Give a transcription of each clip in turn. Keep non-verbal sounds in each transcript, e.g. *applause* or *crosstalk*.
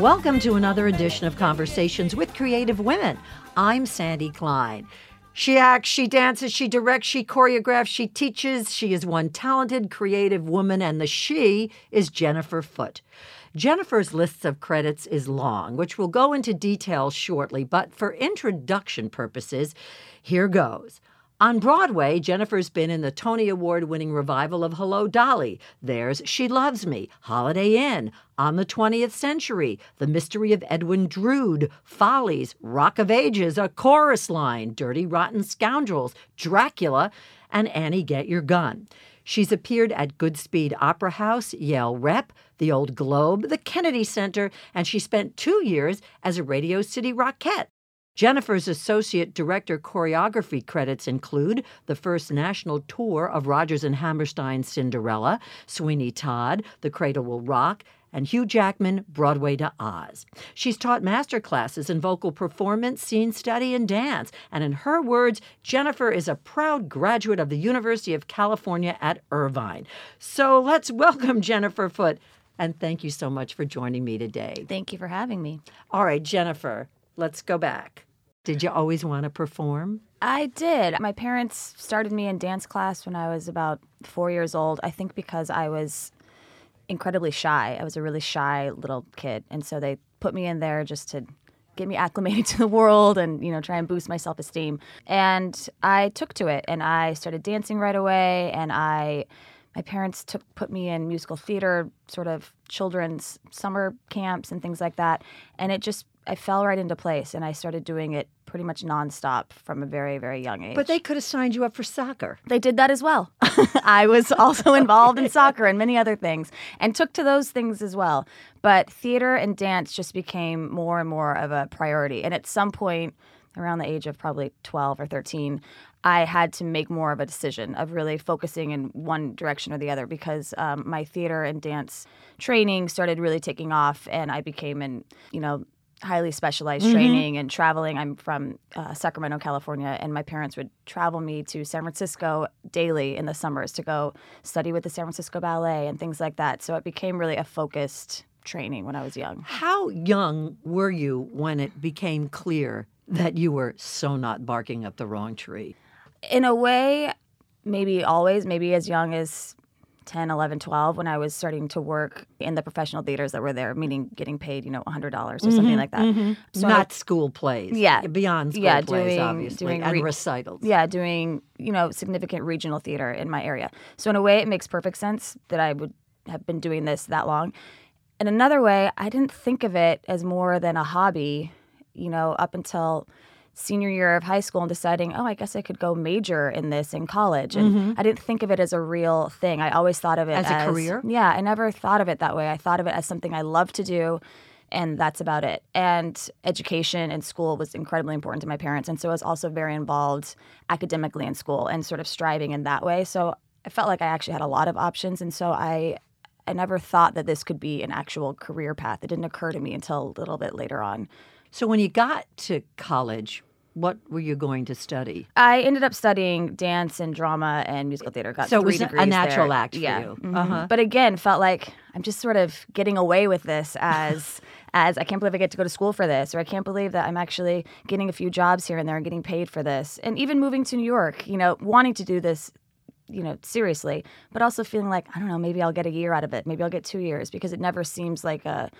Welcome to another edition of Conversations with Creative Women. I'm Sandy Klein. She acts, she dances, she directs, she choreographs, she teaches. She is one talented, creative woman, and the she is Jenifer Foote. Jenifer's lists of credits is long, which we'll go into detail shortly, but for introduction purposes, here goes. On Broadway, Jenifer's been in the Tony Award winning revival of Hello Dolly. There's She Loves Me, Holiday Inn, On the 20th Century, The Mystery of Edwin Drood, Follies, Rock of Ages, A Chorus Line, Dirty Rotten Scoundrels, Dracula, and Annie Get Your Gun. She's appeared at Goodspeed Opera House, Yale Rep, the Old Globe, the Kennedy Center, and she spent two years as a Radio City Rockette. Jenifer's associate director choreography credits include the first national tour of Rodgers and Hammerstein's Cinderella, Sweeney Todd, The Cradle Will Rock, and Hugh Jackman, Broadway to Oz. She's taught master classes in vocal performance, scene study, and dance. And in her words, Jenifer is a proud graduate of the University of California at Irvine. So let's welcome Jenifer Foote. And thank you so much for joining me today. Thank you for having me. All right, Jenifer, let's go back. Did you always want to perform? I did. My parents started me in dance class when I was about four years old. I think because I was incredibly shy. I was a really shy little kid. And so they put me in there just to get me *laughs* acclimated to the world and you know try and boost my self-esteem and i took to it and i started dancing right away and i my parents took put me in musical theater sort of children's summer camps and things like that and it just I fell right into place and I started doing it pretty much nonstop from a very, very young age. But they could have signed you up for soccer. They did that as well. *laughs* I was also involved in *laughs* soccer and many other things and took to those things as well. But theater and dance just became more and more of a priority. And at some point, around the age of probably 12 or 13, I had to make more of a decision of really focusing in one direction or the other because um, my theater and dance training started really taking off, and I became an you know highly specialized mm-hmm. training and traveling. I'm from uh, Sacramento, California, and my parents would travel me to San Francisco daily in the summers to go study with the San Francisco Ballet and things like that. So it became really a focused training when I was young. How young were you when it became clear that you were so not barking up the wrong tree? In a way, maybe always, maybe as young as 10, 11, 12 when I was starting to work in the professional theaters that were there, meaning getting paid, you know, $100 or mm-hmm, something like that. Mm-hmm. So Not school plays. Yeah. Beyond school yeah, plays, doing, obviously, doing and re- recitals. Yeah, doing, you know, significant regional theater in my area. So in a way, it makes perfect sense that I would have been doing this that long. In another way, I didn't think of it as more than a hobby, you know, up until – senior year of high school and deciding, oh, I guess I could go major in this in college. And mm-hmm. I didn't think of it as a real thing. I always thought of it as, as a career. Yeah, I never thought of it that way. I thought of it as something I love to do. And that's about it. And education and school was incredibly important to my parents. And so I was also very involved academically in school and sort of striving in that way. So I felt like I actually had a lot of options. And so I I never thought that this could be an actual career path. It didn't occur to me until a little bit later on. So when you got to college, what were you going to study? I ended up studying dance and drama and musical theater. Got so it was a natural there. act for yeah. you. Mm-hmm. Uh-huh. But again, felt like I'm just sort of getting away with this as *laughs* as I can't believe I get to go to school for this, or I can't believe that I'm actually getting a few jobs here and there and getting paid for this. And even moving to New York, you know, wanting to do this you know seriously but also feeling like i don't know maybe i'll get a year out of it maybe i'll get two years because it never seems like a,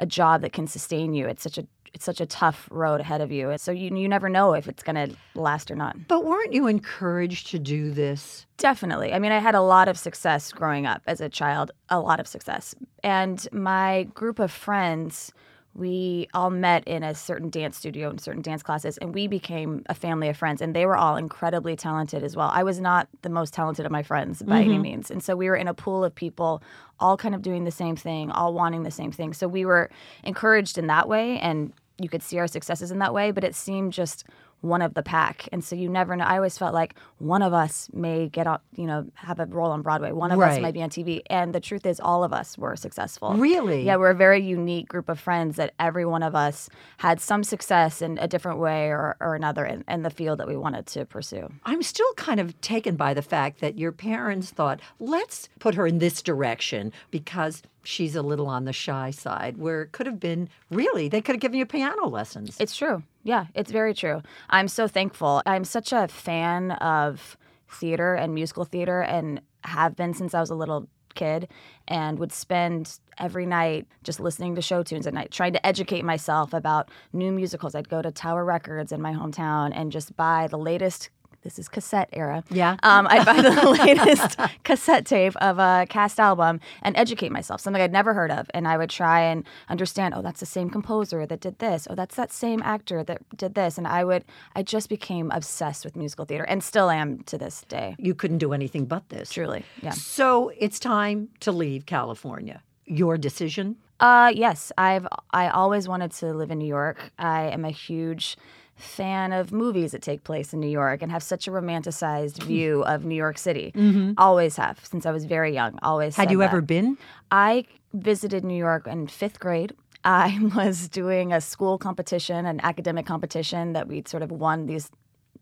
a job that can sustain you it's such a it's such a tough road ahead of you. So you you never know if it's going to last or not. But weren't you encouraged to do this? Definitely. I mean, I had a lot of success growing up as a child, a lot of success. And my group of friends we all met in a certain dance studio and certain dance classes and we became a family of friends and they were all incredibly talented as well i was not the most talented of my friends by mm-hmm. any means and so we were in a pool of people all kind of doing the same thing all wanting the same thing so we were encouraged in that way and you could see our successes in that way but it seemed just one of the pack. And so you never know. I always felt like one of us may get out, you know, have a role on Broadway. One of us might be on TV. And the truth is, all of us were successful. Really? Yeah, we're a very unique group of friends that every one of us had some success in a different way or, or another in, in the field that we wanted to pursue. I'm still kind of taken by the fact that your parents thought, let's put her in this direction because she's a little on the shy side, where it could have been really, they could have given you piano lessons. It's true. Yeah, it's very true. I'm so thankful. I'm such a fan of theater and musical theater and have been since I was a little kid and would spend every night just listening to show tunes at night, trying to educate myself about new musicals. I'd go to Tower Records in my hometown and just buy the latest. This is cassette era. Yeah. Um, I'd buy the *laughs* latest cassette tape of a cast album and educate myself, something I'd never heard of. And I would try and understand, oh, that's the same composer that did this. Oh, that's that same actor that did this. And I would, I just became obsessed with musical theater and still am to this day. you couldn't do anything but this. Truly. Yeah. So it's time to leave California. Your decision? Uh, yes, I've I always wanted to live in New York. I am a huge fan of movies that take place in New York and have such a romanticized hmm. view of New York City. Mm-hmm. Always have since I was very young. Always. Had you that. ever been? I visited New York in fifth grade. *laughs* I was doing a school competition, an academic competition that we sort of won these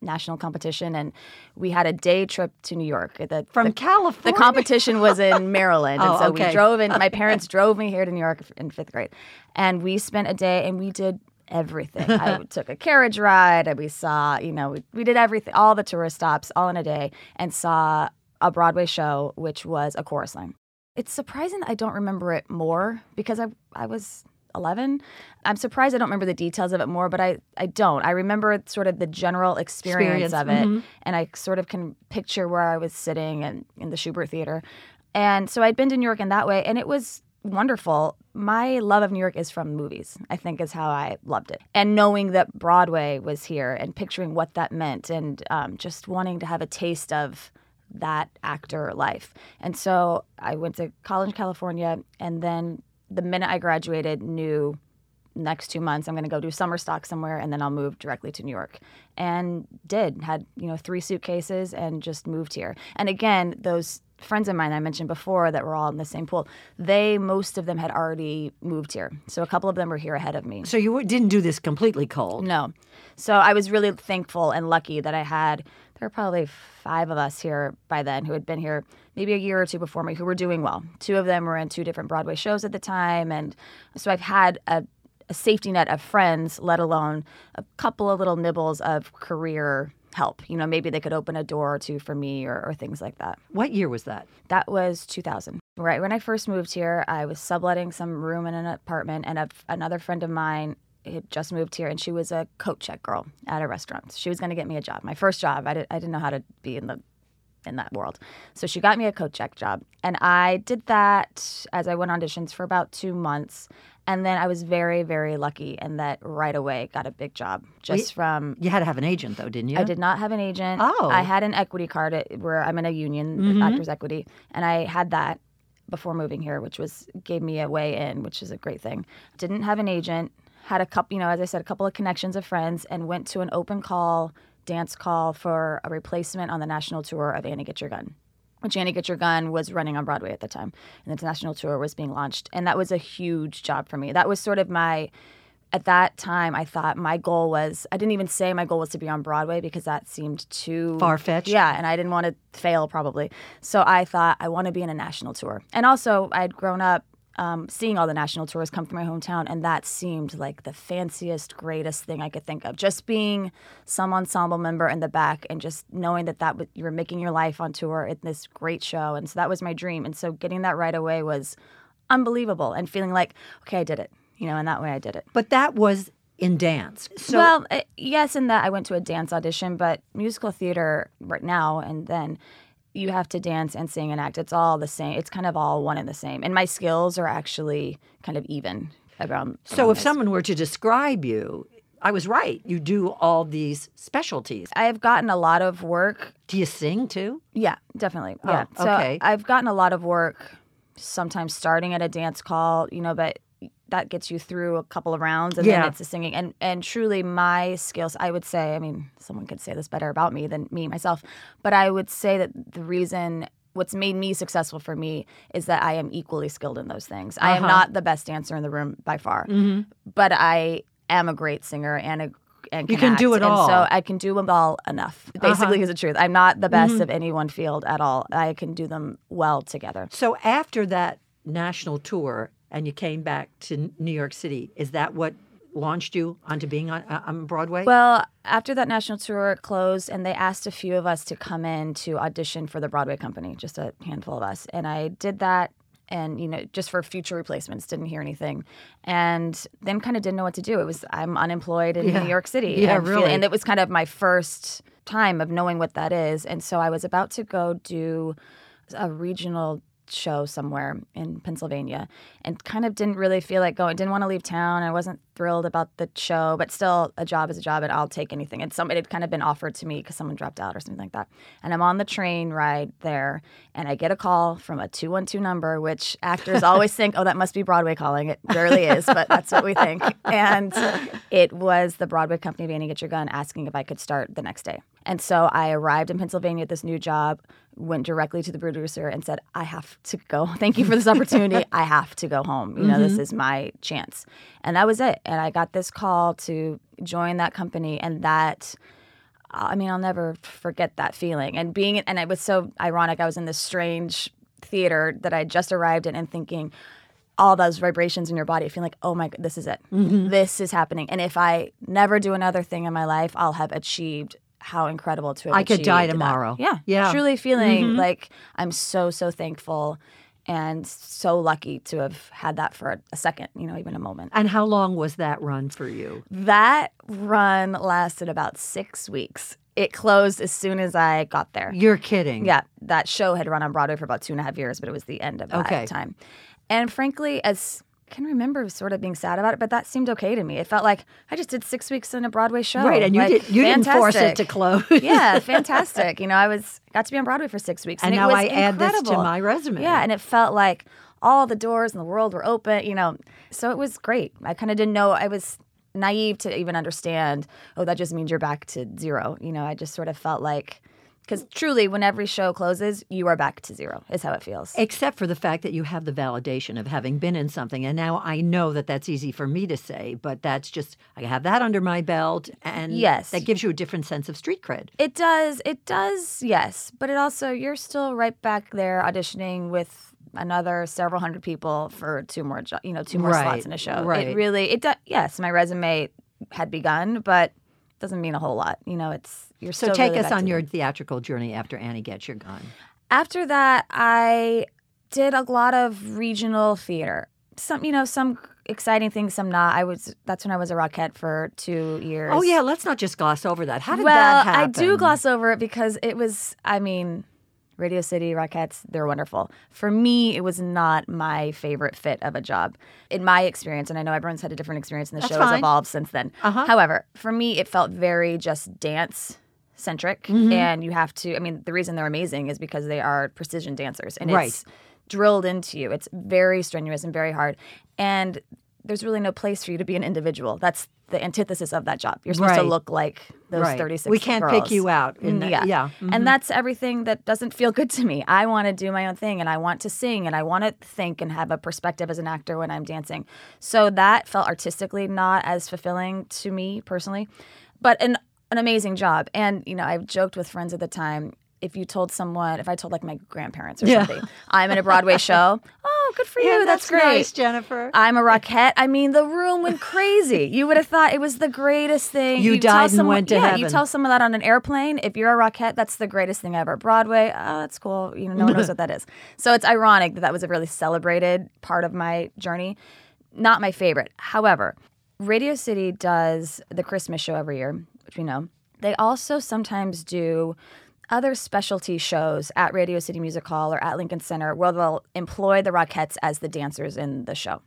national competition, and we had a day trip to New York. The, From the, California? the competition was in *laughs* Maryland, Oh, and so okay. we drove in. My *laughs* parents drove me here to New York in fifth grade, and we spent a day and we did everything. I *laughs* took a carriage ride, and we saw, you know, we, we did everything, all the tourist stops, all in a day, and saw a Broadway show, which was a chorus line. It's surprising I don't remember it more because I I was 11. I'm surprised I don't remember the details of it more, but I, I don't. I remember sort of the general experience, Experience, of it. Mm-hmm. And I sort of can picture where I was sitting and in the Shubert Theater. And so I'd been to New York in that way, and it was wonderful. My love of New York is from movies, I think is how I loved it. And knowing that Broadway was here and picturing what that meant and um, just wanting to have a taste of that actor life. And so I went to college California, and then the minute I graduated, knew next two months I'm going to go do summer stock somewhere, and then I'll move directly to New York. And did had you know three suitcases and just moved here. And again, those friends of mine I mentioned before that were all in the same pool, they most of them had already moved here. So a couple of them were here ahead of me. So you didn't do this completely cold. No. So I was really thankful and lucky that I had, there were probably five of us here by then who had been here maybe a year or two before me who were doing well. Two of them were in two different Broadway shows at the time. And so I've had a, a safety net of friends, let alone a couple of little nibbles of career help. You know, maybe they could open a door or two for me or, or things like that. What year was that? That was 2000. Right when I first moved here, I was subletting some room in an apartment, and a, another friend of mine had just moved here, and she was a coat check girl at a restaurant. She was going to get me a job, my first job. I, did, I didn't know how to be in the in that world, so she got me a coat check job, and I did that as I went auditions for about two months. And then I was very, very lucky in that right away got a big job just from You had to have an agent, though, didn't you? I did not have an agent. Oh. I had an equity card at, where I'm in a union, Actors mm-hmm. Equity, and I had that before moving here, which was gave me a way in, which is a great thing. Didn't have an agent. Had a couple, you know, as I said, a couple of connections of friends, and went to an open call dance call for a replacement on the national tour of Annie Get Your Gun. Which Annie Get Your Gun was running on Broadway at the time, and the national tour was being launched, and that was a huge job for me. That was sort of my at that time, I thought my goal was, I didn't even say my goal was to be on Broadway because that seemed too Far-fetched? Yeah, and I didn't want to fail probably. So I thought, I want to be in a national tour. And also, I'd grown up um, seeing all the national tours come through my hometown, and that seemed like the fanciest, greatest thing I could think of. Just being some ensemble member in the back and just knowing that that w- you were making your life on tour in this great show. And so that was my dream. And so getting that right away was unbelievable and feeling like, okay, I did it. You know, and that way I did it. But that was in dance. So well, uh, yes, in that I went to a dance audition, but musical theater right now and then you have to dance and sing and act. It's all the same. It's kind of all one and the same. And my skills are actually kind of even around. so around if this. someone were to describe you, I was right. You do all these specialties. I have gotten a lot of work. Do you sing too? Yeah, definitely. Yeah. Oh, so okay. I've gotten a lot of work sometimes starting at a dance call, you know, but that gets you through a couple of rounds and Yeah. then it's the singing. And and truly my skills, I would say, I mean, someone could say this better about me than me myself, but I would say that the reason what's made me successful for me is that I am equally skilled in those things. I am Uh-huh. not the best dancer in the room by far, but I am a great singer and a and You can do it all. Uh-huh. And so I can do them all enough. Basically, is the truth. I'm not the best of any one field at all. I can do them well together. So after that national tour and you came back to New York City, is that what launched you onto being on, uh, on Broadway? Well, after that national tour closed, and they asked a few of us to come in to audition for the Broadway company, just a handful of us, and I did that. And you know, just for future replacements, didn't hear anything, and then kind of didn't know what to do. It was I'm unemployed in Yeah. New York City, Yeah, and feel- really. and it was kind of my first time of knowing what that is. And so I was about to go do a regional show somewhere in Pennsylvania and kind of didn't really feel like going, didn't want to leave town. I wasn't thrilled about the show, but still a job is a job and I'll take anything. And some, it had kind of been offered to me because someone dropped out or something like that. And I'm on the train ride there and I get a call from a 212 number, which actors *laughs* always think, oh, that must be Broadway calling. It rarely is, but that's what we think. *laughs* And it was the Broadway company, of Annie Get Your Gun, asking if I could start the next day. And so I arrived in Pennsylvania at this new job, went directly to the producer and said, I have to go. *laughs* Thank you for this opportunity. *laughs* I have to go home. You know, this mm-hmm. is my chance. And that was it. And I got this call to join that company. And that, uh, I mean, I'll never forget that feeling. And being, and it was so ironic. I was in this strange theater that I just arrived in and thinking, all those vibrations in your body, feeling like, oh my, god, this is it. Mm-hmm. This is happening. And if I never do another thing in my life, I'll have achieved how incredible to have I could die achieved that. tomorrow. Yeah. Yeah. Truly feeling mm-hmm. like I'm so, so thankful and so lucky to have had that for a, second, you know, even a moment. and how long was that run for you? That run lasted about six weeks. It closed as soon as I got there. You're kidding. Yeah, that show had run on Broadway for about two and a half years, but it was the end of that Okay. time. And frankly, as can remember sort of being sad about it, but that seemed okay to me. It felt like I just did six weeks in a Broadway show. Right, and you Like, did you didn't force it fantastic. to close. *laughs* yeah, fantastic. You know, I was got to be on Broadway for six weeks, And and, now it was I add this to my resume. Yeah, and it felt like all the doors in the world were open. You know, so it was great. I kind of didn't know. I was naive to even understand. Oh, that just means you're back to zero. You know, I just sort of felt like because truly, when every show closes, you are back to zero. Is how it feels. Except for the fact that you have the validation of having been in something. And now I know that that's easy for me to say, but that's just, I have that under my belt. And Yes. that gives you a different sense of street cred. It does. It does. Yes, but it also you're still right back there auditioning with another several hundred people for two more, you know, two more Right, slots in a show. right. It really. It does. Yes, my resume had begun, but doesn't mean a whole lot. You know, it's you're So take really us on your the- theatrical journey after Annie Gets Your Gun. After that, I did a lot of regional theater. Some, you know, some exciting things, some not. I was. That's when I was a Rockette for two years. Oh, yeah, let's not just gloss over that. How did well, that happen? I do gloss over it because it was, I mean, Radio City, Rockettes, they're wonderful. For me, it was not my favorite fit of a job. In my experience, and I know everyone's had a different experience and the That's show has fine. evolved since then. Uh-huh. However, for me, it felt very just dance centric. Mm-hmm. And you have to, I mean, the reason they're amazing is because they are precision dancers. And Right. it's drilled into you. It's very strenuous and very hard. And there's really no place for you to be an individual. That's the antithesis of that job. You're supposed Right. to look like those Right. 36 We can't pick you out in Mm, that- yeah. yeah. Mm-hmm. And that's everything that doesn't feel good to me. I want to do my own thing and I want to sing and I want to think and have a perspective as an actor when I'm dancing. So that felt artistically not as fulfilling to me personally, but an an amazing job. And you know, I've joked with friends at the time if you told someone, if I told like my grandparents or Yeah. something, I'm in a Broadway *laughs* show. Oh, good for you. that's, great. nice, Jenifer. I'm a Rockette. I mean, the room went crazy. You would have thought it was the greatest thing. You tell died and went to yeah, you tell someone that on an airplane. If you're a Rockette, that's the greatest thing ever. Broadway, oh, that's cool. You know, no one knows what *laughs* that is. So it's ironic that that was a really celebrated part of my journey. Not my favorite. However, Radio City does the Christmas show every year, which we know. They also sometimes do other specialty shows at Radio City Music Hall or at Lincoln Center where they'll employ the Rockettes as the dancers in the show.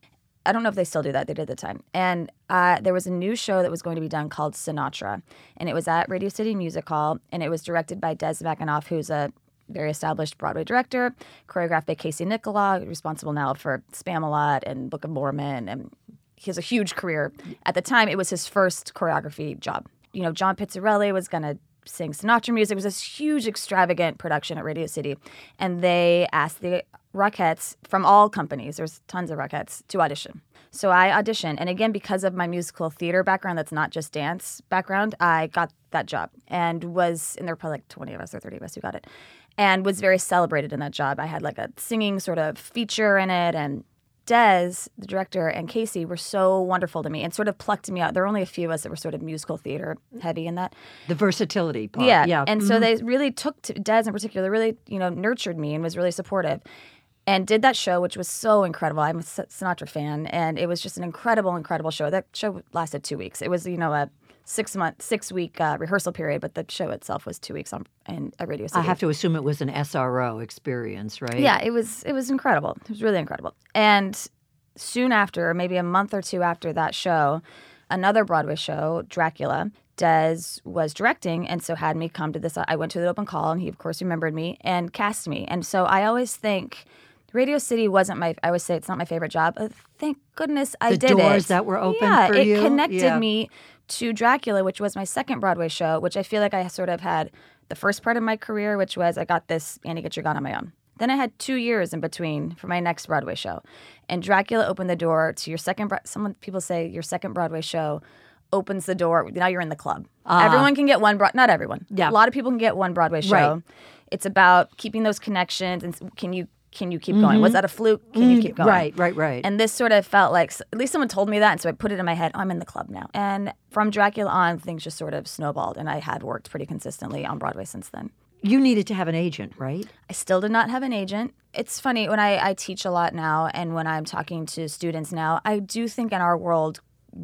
I don't know if they still do that. They did at the time. And uh, there was a new show that was going to be done called Sinatra. And it was at Radio City Music Hall. And it was directed by Des McAnuff, who's a very established Broadway director, choreographed by Casey Nicholaw, responsible now for Spamalot and Book of Mormon and he has a huge career. At the time, it was his first choreography job. You know, John Pizzarelli was going to sing Sinatra music. It was this huge, extravagant production at Radio City. And they asked the Rockettes from all companies, there's tons of Rockettes, to audition. So I auditioned. And again, because of my musical theater background, that's not just dance background, I got that job and was, and there were probably like 20 of us or 30 of us who got it, and was very celebrated in that job. I had like a singing sort of feature in it and Des, the director, and Casey were so wonderful to me and sort of plucked me out. There were only a few of us that were sort of musical theater heavy in that. The versatility part. Yeah. Yeah. And so mm-hmm. they really took to Des in particular, really, you know, nurtured me and was really supportive. And did that show, which was so incredible. I'm a Sinatra fan, and it was just an incredible, incredible show. That show lasted two weeks. It was, you know, a six month, six week uh, rehearsal period, but the show itself was two weeks on in a Radio City. I have to assume it was an SRO experience, right? Yeah, it was it was incredible. It was really incredible. And soon after, maybe a month or two after that show, another Broadway show, Dracula, Des was directing and so had me come to this. I went to the open call and he of course remembered me and cast me. And so I always think Radio City wasn't my I would say it's not my favorite job. Thank goodness I The did doors it. that were open yeah, it you? connected Yeah. me to Dracula, which was my second Broadway show, which I feel like I sort of had the first part of my career, which was I got this Annie Get Your Gun on my own. Then I had two years in between for my next Broadway show, and Dracula opened the door to your second. Someone people say your second Broadway show opens the door. Now you're in the club. Everyone can get one. Broad- not everyone. Ah. Yeah. a lot of people can get one Broadway show. Right. It's about keeping those connections and can you can you keep going? Was that a fluke? Can you keep going? Mm-hmm. Mm, Right, right, right. And this sort of felt like at least someone told me that, and so I put it in my head. "Oh, I'm in the club now. And from Dracula on, things just sort of snowballed, and I had worked pretty consistently on Broadway since then. you needed to have an agent, right? I still did not have an agent. It's funny when I, I teach a lot now, and when I'm talking to students now, I do think in our world,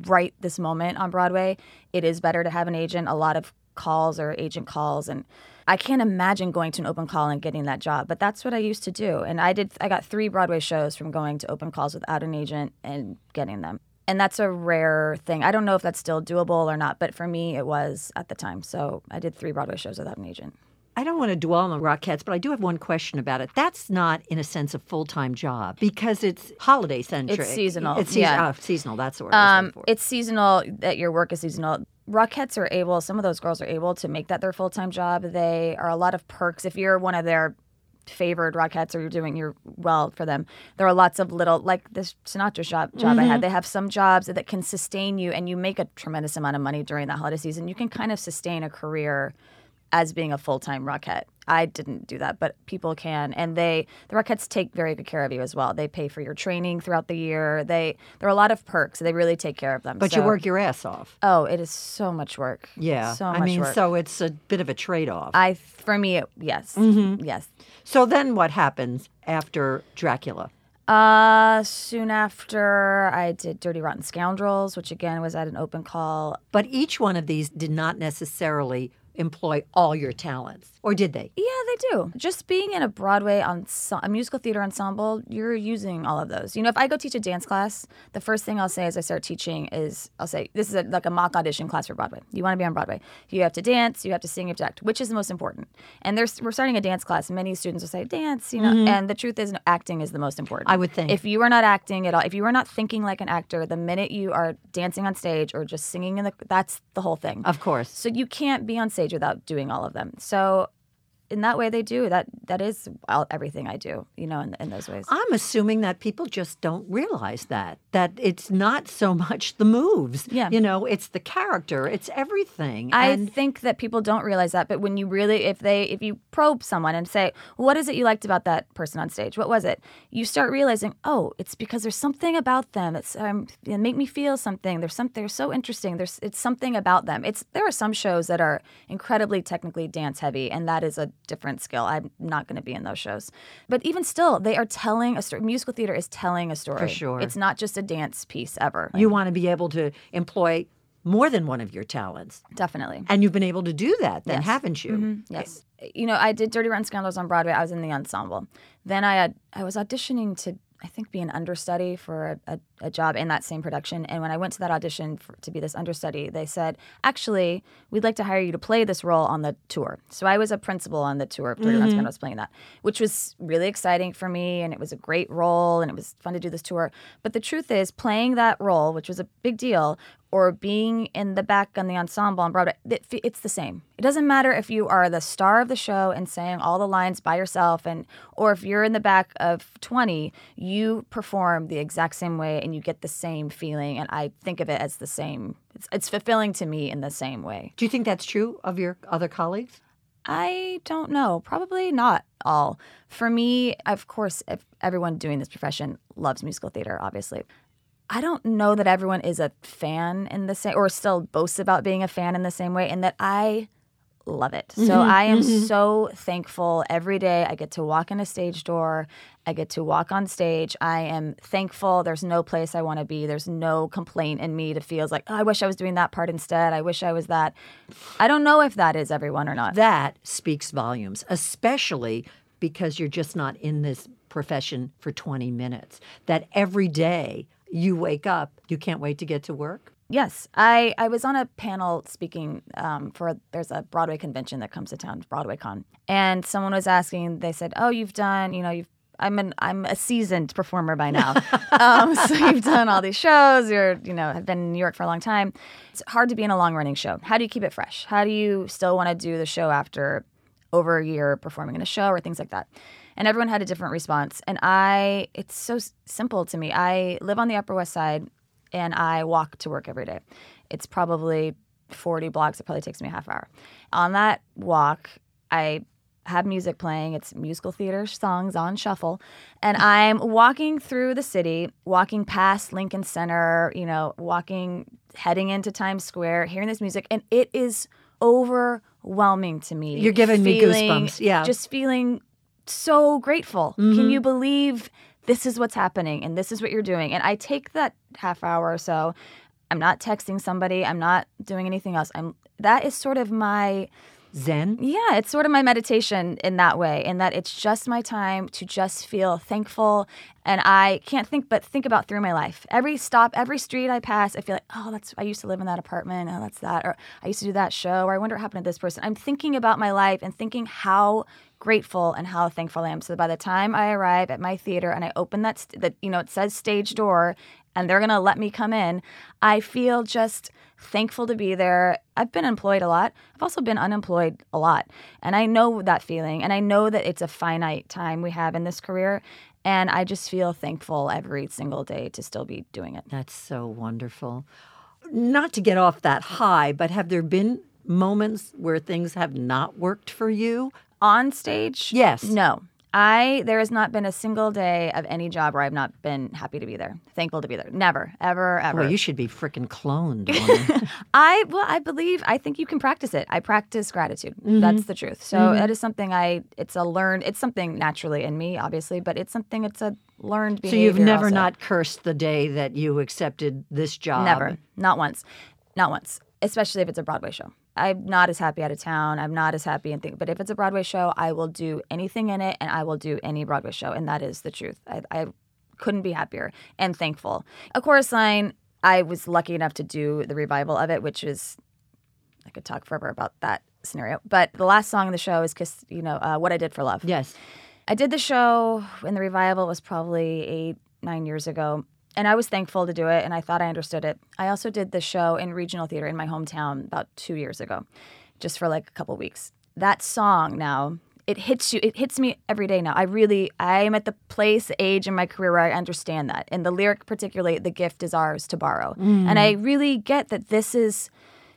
right this moment on Broadway, it is better to have an agent. A lot of calls or agent calls, and I can't imagine going to an open call and getting that job. But that's what I used to do, and I did. I got three Broadway shows from going to open calls without an agent and getting them. And that's a rare thing. I don't know if that's still doable or not, but for me, it was at the time. So I did three Broadway shows without an agent. I don't want to dwell on the Rockettes, but I do have one question about it. That's not, in a sense, a full time job because it's holiday centric. It's seasonal, It's seas- yeah. oh, seasonal. That's the word. Um, for. it's seasonal. That your work is seasonal. Rockettes are able. Some of those girls are able to make that their full time job. They are a lot of perks. If you're one of their favored Rockettes or you're doing your well for them, there are lots of little like this Sinatra job job I had. Mm-hmm. They have some jobs that can sustain you, and you make a tremendous amount of money during the holiday season. You can kind of sustain a career as being a full time Rockette. I didn't do that, but people can, and they the Rockettes take very good care of you as well. They pay for your training throughout the year. They there are a lot of perks. They really take care of them. but you work your ass off. Oh, it is so much work. Yeah. so I mean, work. so it's a bit of a trade off. I for me, it, yes, Mm-hmm. yes. So then what happens after Dracula? Uh, soon after I did Dirty Rotten Scoundrels, which again was at an open call. But each one of these did not necessarily employ all your talents, or did they? Yeah, they do. Just being in a Broadway on a musical theater ensemble, you're using all of those. You know, if I go teach a dance class, the first thing I'll say as I start teaching is I'll say, "This is a, like a mock audition class for Broadway. You want to be on Broadway. You have to dance, you have to sing, you have to act. Which is the most important?" And there's we're starting a dance class. Many students will say, "Dance," you know, mm-hmm. and the truth is, acting is the most important. I would think. if you are not acting at all, if you are not thinking like an actor, the minute you are dancing on stage or just singing in the, that's the whole thing. Of course. So you can't be on stage without doing all of them. So in that way, they do that. That is all, everything I do. You know, in, in those ways. I'm assuming that people just don't realize that that it's not so *laughs* much the moves. Yeah. You know, it's the character, it's everything. I and think that people don't realize that, but when you really, if they, if you probe someone and say, "What is it you liked about that person on stage? What was it?" You start realizing, oh, it's because there's something about them. It's um, make me feel something. There's something. They're so interesting. There's it's something about them. It's there are some shows that are incredibly technically dance heavy, and that is a different skill. I'm not going to be in those shows, but even still, they are telling a story. Musical theater is telling a story. For sure. it's not just a dance piece ever. you want to be able to employ more than one of your talents. definitely. And you've been able to do that, then, Yes. haven't you? Mm-hmm. Yes. You know, I did Dirty Rotten Scoundrels on Broadway. I was in the ensemble. Then I had, I was auditioning to I think, be an understudy for a, a, a job in that same production. And when I went to that audition for, to be this understudy, they said, actually, we'd like to hire you to play this role on the tour. So I was a principal on the tour 30 Rounds mm-hmm. when I was playing that, which was really exciting for me. And it was a great role and it was fun to do this tour. But the truth is, playing that role, which was a big deal, or being in the back on the ensemble on Broadway, it's the same. It doesn't matter if you are the star of the show and saying all the lines by yourself, and or if you're in the back of 20, you perform the exact same way and you get the same feeling. And I think of it as the same. It's, it's fulfilling to me in the same way. Do you think that's true of your other colleagues? I don't know. Probably not all. For me, of course, everyone doing this profession loves musical theater, obviously. I don't know that everyone is a fan in the same or still boasts about being a fan in the same way and that I love it. So mm-hmm, I am mm-hmm. so thankful every day I get to walk in a stage door. I get to walk on stage. I am thankful. There's no place I want to be. There's no complaint in me to feel like, oh, I wish I was doing that part instead. I wish I was that. I don't know if that is everyone or not. That speaks volumes, especially because you're just not in this profession for 20 minutes. That every day you wake up, you can't wait to get to work? Yes, I, I was on a panel speaking um, for there's a Broadway convention that comes to town, Broadway Con, and someone was asking. They said, "Oh, you've done, you know, you've I'm an I'm a seasoned performer by now. *laughs* um, so you've done all these shows. You're you know have been in New York for a long time. It's hard to be in a long running show. How do you keep it fresh? How do you still want to do the show after over a year performing in a show or things like that? And everyone had a different response. And I, it's so simple to me. I live on the Upper West Side, and I walk to work every day. It's probably 40 blocks. It probably takes me a half hour. On that walk, I have music playing. It's musical theater songs on shuffle. And I'm walking through the city, walking past Lincoln Center, you know, walking, heading into Times Square, hearing this music. And it is overwhelming to me. You're giving feeling, me goosebumps. Yeah. Just feeling so grateful. Mm-hmm. Can you believe this is what's happening and this is what you're doing? And I take that half hour or so. I'm not texting somebody. I'm not doing anything else. I'm that is sort of my Zen? Yeah, it's sort of my meditation in that way, in that it's just my time to just feel thankful. And I can't think but think about through my life. Every stop, every street I pass, I feel like, oh, that's, I used to live in that apartment. Oh, that's that. Or I used to do that show. Or I wonder what happened to this person. I'm thinking about my life and thinking how grateful and how thankful I am. So by the time I arrive at my theater and I open that, st- that you know, it says stage door and they're going to let me come in, I feel just thankful to be there. I've been employed a lot. I've also been unemployed a lot. And I know that feeling. And I know that it's a finite time we have in this career. And I just feel thankful every single day to still be doing it. That's so wonderful. Not to get off that high, but have there been moments where things have not worked for you? On stage? Yes. No. I there has not been a single day of any job where I've not been happy to be there, thankful to be there. Never, ever, ever. Well, you should be freaking cloned. *laughs* I well, I believe I think you can practice it. I practice gratitude. Mm-hmm. That's the truth. So mm-hmm. that is something I. It's a learned. It's something naturally in me, obviously, but it's something. It's a learned behavior. So you've never also. not cursed the day that you accepted this job. Never, not once, not once. Especially if it's a Broadway show. I'm not as happy out of town. I'm not as happy and think, but if it's a Broadway show, I will do anything in it, and I will do any Broadway show, and that is the truth. I, I couldn't be happier and thankful. A chorus line. I was lucky enough to do the revival of it, which is I could talk forever about that scenario. But the last song in the show is "Kiss," you know, uh, "What I Did for Love." Yes, I did the show in the revival. It was probably eight, nine years ago, and I was thankful to do it, and I thought I understood it. I also did the show in regional theater in my hometown about two years ago, just for like a couple weeks. That song now it hits you it hits me every day now i really i am at the place age in my career where i understand that and the lyric particularly the gift is ours to borrow mm. and i really get that this is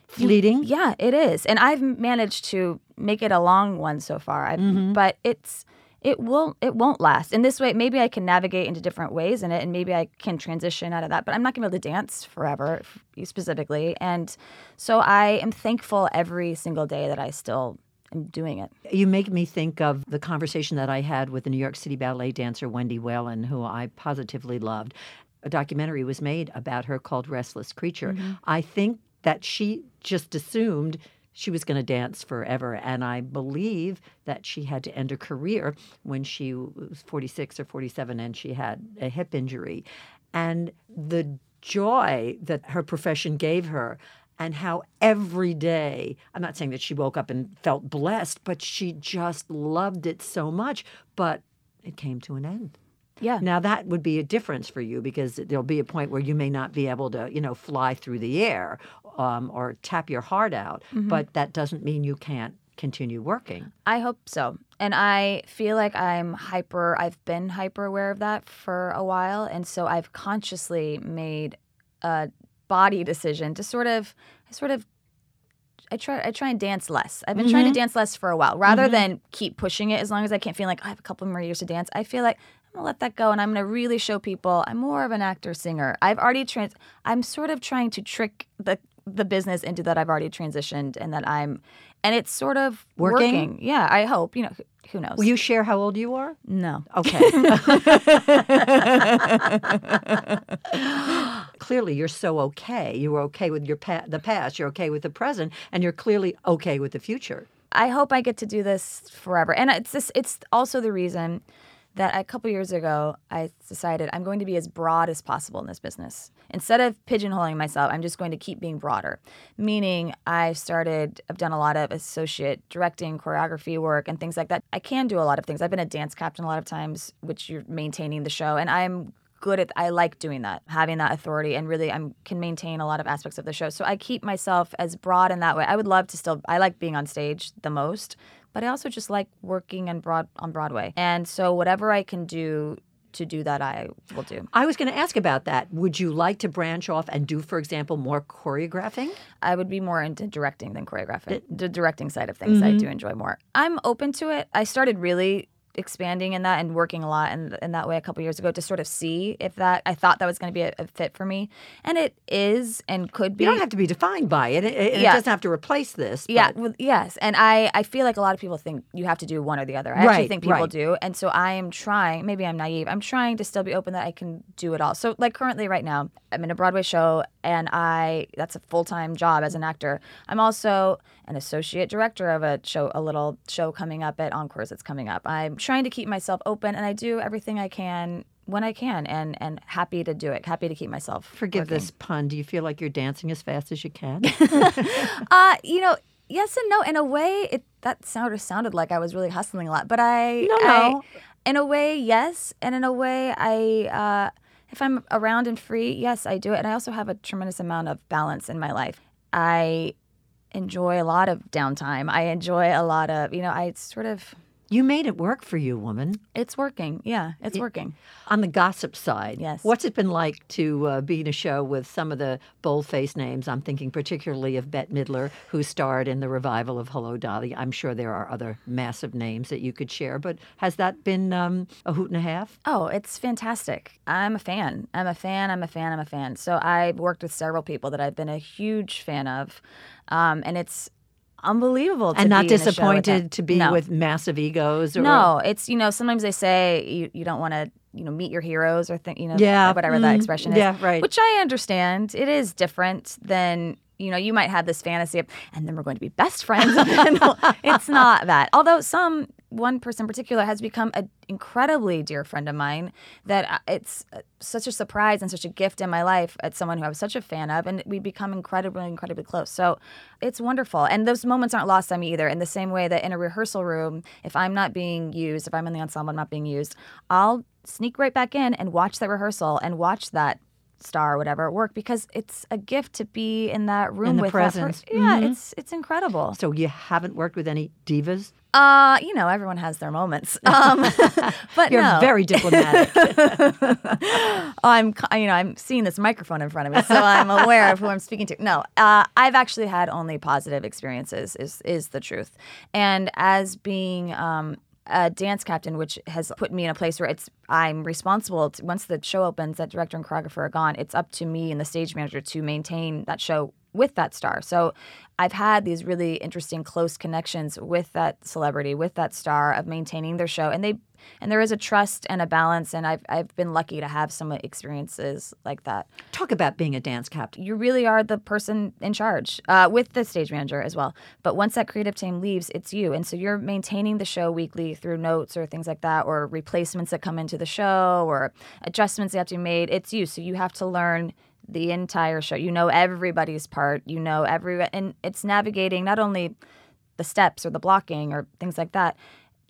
fleeting yeah it is and i've managed to make it a long one so far mm-hmm. but it's it will it won't last. In this way, maybe I can navigate into different ways in it, and maybe I can transition out of that. But I'm not going to be able to dance forever, specifically. And so I am thankful every single day that I still am doing it. You make me think of the conversation that I had with the New York City ballet dancer Wendy Whelan, who I positively loved. A documentary was made about her called Restless Creature. Mm-hmm. I think that she just assumed she was going to dance forever. And I believe that she had to end her career when she was 46 or 47 and she had a hip injury. And the joy that her profession gave her and how every day, I'm not saying that she woke up and felt blessed, but she just loved it so much. But it came to an end. Yeah. Now that would be a difference for you because there'll be a point where you may not be able to, you know, fly through the air um, or tap your heart out, Mm-hmm. but that doesn't mean you can't continue working. I hope so. And I feel like I'm hyper, I've been hyper aware of that for a while. And so I've consciously made a body decision to sort of, I sort of, I try, I try and dance less. I've been trying to dance less for a while rather than keep pushing it as long as I can't feel like "Oh, I have a couple more years to dance. I feel like I'm gonna let that go and I'm gonna really show people I'm more of an actor singer. I've already trans, I'm sort of trying to trick the, the business into that I've already transitioned and that I'm, and it's sort of Working? working. Yeah, I hope. You know, who- knows? Will you share how old you are? no. Okay. *laughs* clearly, you're so okay. You're okay with your pa- the past. You're okay with the present, and you're clearly okay with the future. I hope I get to do this forever. And it's this, it's also the reason that a couple years ago I decided I'm going to be as broad as possible in this business. Instead of pigeonholing myself, I'm just going to keep being broader. Meaning I started I've done a lot of associate directing, choreography work and things like that. I can do a lot of things. I've been a dance captain a lot of times, which you're maintaining the show and I'm good at I like doing that, having that authority and really I can maintain a lot of aspects of the show. So I keep myself as broad in that way. I would love to still I like being on stage the most, but I also just like working on broad on Broadway. And so whatever I can do to do that I will do. I was going to ask about that. Would you like to branch off and do, for example, more choreographing? I would be more into directing than choreographing. The directing side of things I mm-hmm. do enjoy more. I'm open to it. I started really expanding in that and working a lot in, in that way a couple years ago to sort of see if that I thought that was going to be a, a fit for me, and it is and could be. You don't have to be defined by it. It, it- it doesn't have to replace this. Yeah, well, yes, and I I feel like a lot of people think you have to do one or the other. I actually think people right. do, and so I am trying. Maybe I'm naive. I'm trying to still be open that I can do it all. So like currently, right now, I'm in a Broadway show, and I that's a full time job as an actor. I'm also an associate director of a show, a little show coming up at Encores. That's coming up. I'm trying to keep myself open, and I do everything I can when I can, and and happy to do it. Happy to keep myself. Forgive working. this pun. Do you feel like you're dancing as fast as you can? *laughs* Uh, you know, yes and no. In a way, it that sounded sounded like I was really hustling a lot, but I No, I- no. in a way, yes, and in a way, I uh, if I'm around and free, yes, I do it, and I also have a tremendous amount of balance in my life. I enjoy a lot of downtime. I enjoy a lot of you know. I sort of you made it work for you, woman. it's working. Yeah, it's working. On the gossip side, Yes. what's it been like to uh, be in a show with some of the bold-faced names? I'm thinking particularly of Bette Midler, who starred in the revival of Hello Dolly. I'm sure there are other massive names that you could share, but has that been um, a hoot and a half? Oh, it's fantastic. I'm a fan. I'm a fan. I'm a fan. I'm a fan. So I've worked with several people that I've been a huge fan of, um, and it's unbelievable. To and not be in a show with disappointed to be no. with massive egos? Or, No, it's you know sometimes they say you, you don't want to you know meet your heroes or think you know Yeah, whatever that mm, expression is. yeah, right. Which I understand. It is different than you know you might have this fantasy of and then we're going to be best friends. *laughs* It's not that. Although some one person in particular has become an incredibly dear friend of mine that uh, it's uh, such a surprise and such a gift in my life at someone who I was such a fan of and we become incredibly incredibly close. So it's wonderful. And those moments aren't lost on me either. In the same way that in a rehearsal room if I'm not being used if I'm in the ensemble I'm not being used I'll sneak right back in and watch that rehearsal and watch that star or whatever work because it's a gift to be in that room the with presence. that per- yeah mm-hmm. it's it's incredible. So you haven't worked with any divas? Uh, you know, everyone has their moments. *laughs* Um, but You're no. very diplomatic. *laughs* I'm, you know, I'm seeing this microphone in front of me, so I'm aware of who I'm speaking to. No, uh, I've actually had only positive experiences. Is is the truth, and as being. Um, a dance captain, which has put me in a place where it's I'm responsible. To, once the show opens, that director and choreographer are gone. It's up to me and the stage manager to maintain that show with that star. So I've had these really interesting close connections with that celebrity, with that star of maintaining their show. And they and there is a trust and a balance and I've I've been lucky to have some experiences like that. Talk about being a dance captain. You really are the person in charge uh, with the stage manager as well. But once that creative team leaves, it's you, and so you're maintaining the show weekly through notes or things like that, or replacements that come into the show, or adjustments that have to be made. It's you, so you have to learn the entire show. You know everybody's part. You know every, and it's navigating not only the steps or the blocking or things like that.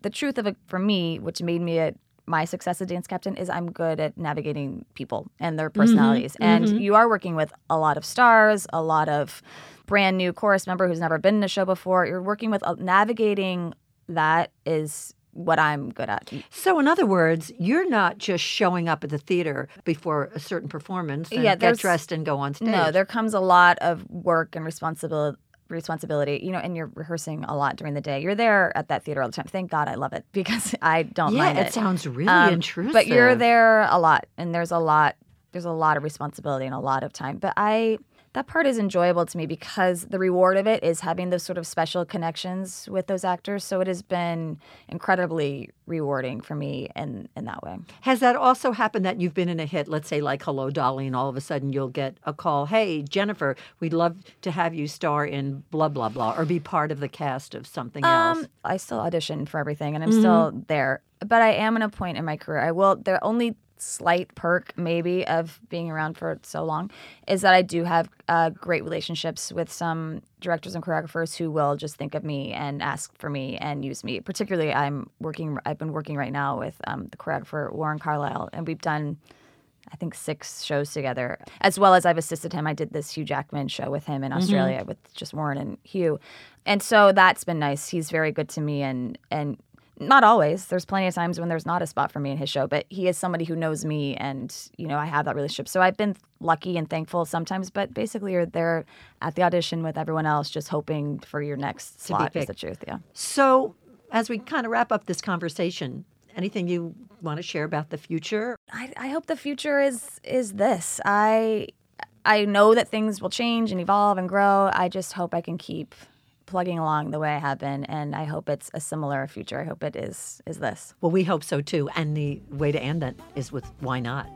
The truth of it for me, which made me a my success as dance captain is I'm good at navigating people and their personalities. Mm-hmm, and mm-hmm. you are working with a lot of stars, a lot of brand new chorus member who's never been in a show before. You're working with uh, navigating that is what I'm good at. So, in other words, you're not just showing up at the theater before a certain performance and yeah, get dressed and go on stage. No, there comes a lot of work and responsibility responsibility, you know, and you're rehearsing a lot during the day. You're there at that theater all the time. Thank God I love it *laughs* because I don't yeah, mind it. it sounds really um, intrusive. But you're there a lot and there's a lot there's a lot of responsibility and a lot of time. But I that part is enjoyable to me because the reward of it is having those sort of special connections with those actors. So it has been incredibly rewarding for me in, in that way. Has that also happened that you've been in a hit, let's say like Hello Dolly, and all of a sudden you'll get a call, hey, Jenifer, we'd love to have you star in blah, blah, blah, or be part of the cast of something um, else? I still audition for everything and I'm mm-hmm. still there. But I am at a point in my career. I will, there are only slight perk maybe of being around for so long is that I do have uh, great relationships with some directors and choreographers who will just think of me and ask for me and use me. Particularly, I'm working. I've been working right now with um, the choreographer Warren Carlyle, and we've done. I think six shows together, as well as I've assisted him. I did this Hugh Jackman show with him in mm-hmm. Australia with just Warren and Hugh, and so that's been nice. He's very good to me, and and not always. There's plenty of times when there's not a spot for me in his show, but he is somebody who knows me and, you know, I have that relationship. So I've been lucky and thankful sometimes, but basically you're there at the audition with everyone else just hoping for your next slot is the truth. Yeah. So as we kind of wrap up this conversation, anything you want to share about the future? I, I hope the future is is this. I I know that things will change and evolve and grow. I just hope I can keep plugging along the way I have been, and I hope it's a similar future. I hope it is is this. Well, we hope so too. And the way to end that is with why not.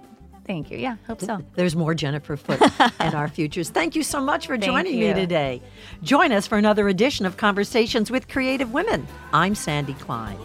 Thank you. Yeah, hope so. *laughs* There's more Jenifer Foote *laughs* and our futures. Thank you so much for joining me today. Join us for another edition of Conversations with Creative Women. I'm Sandy Klein.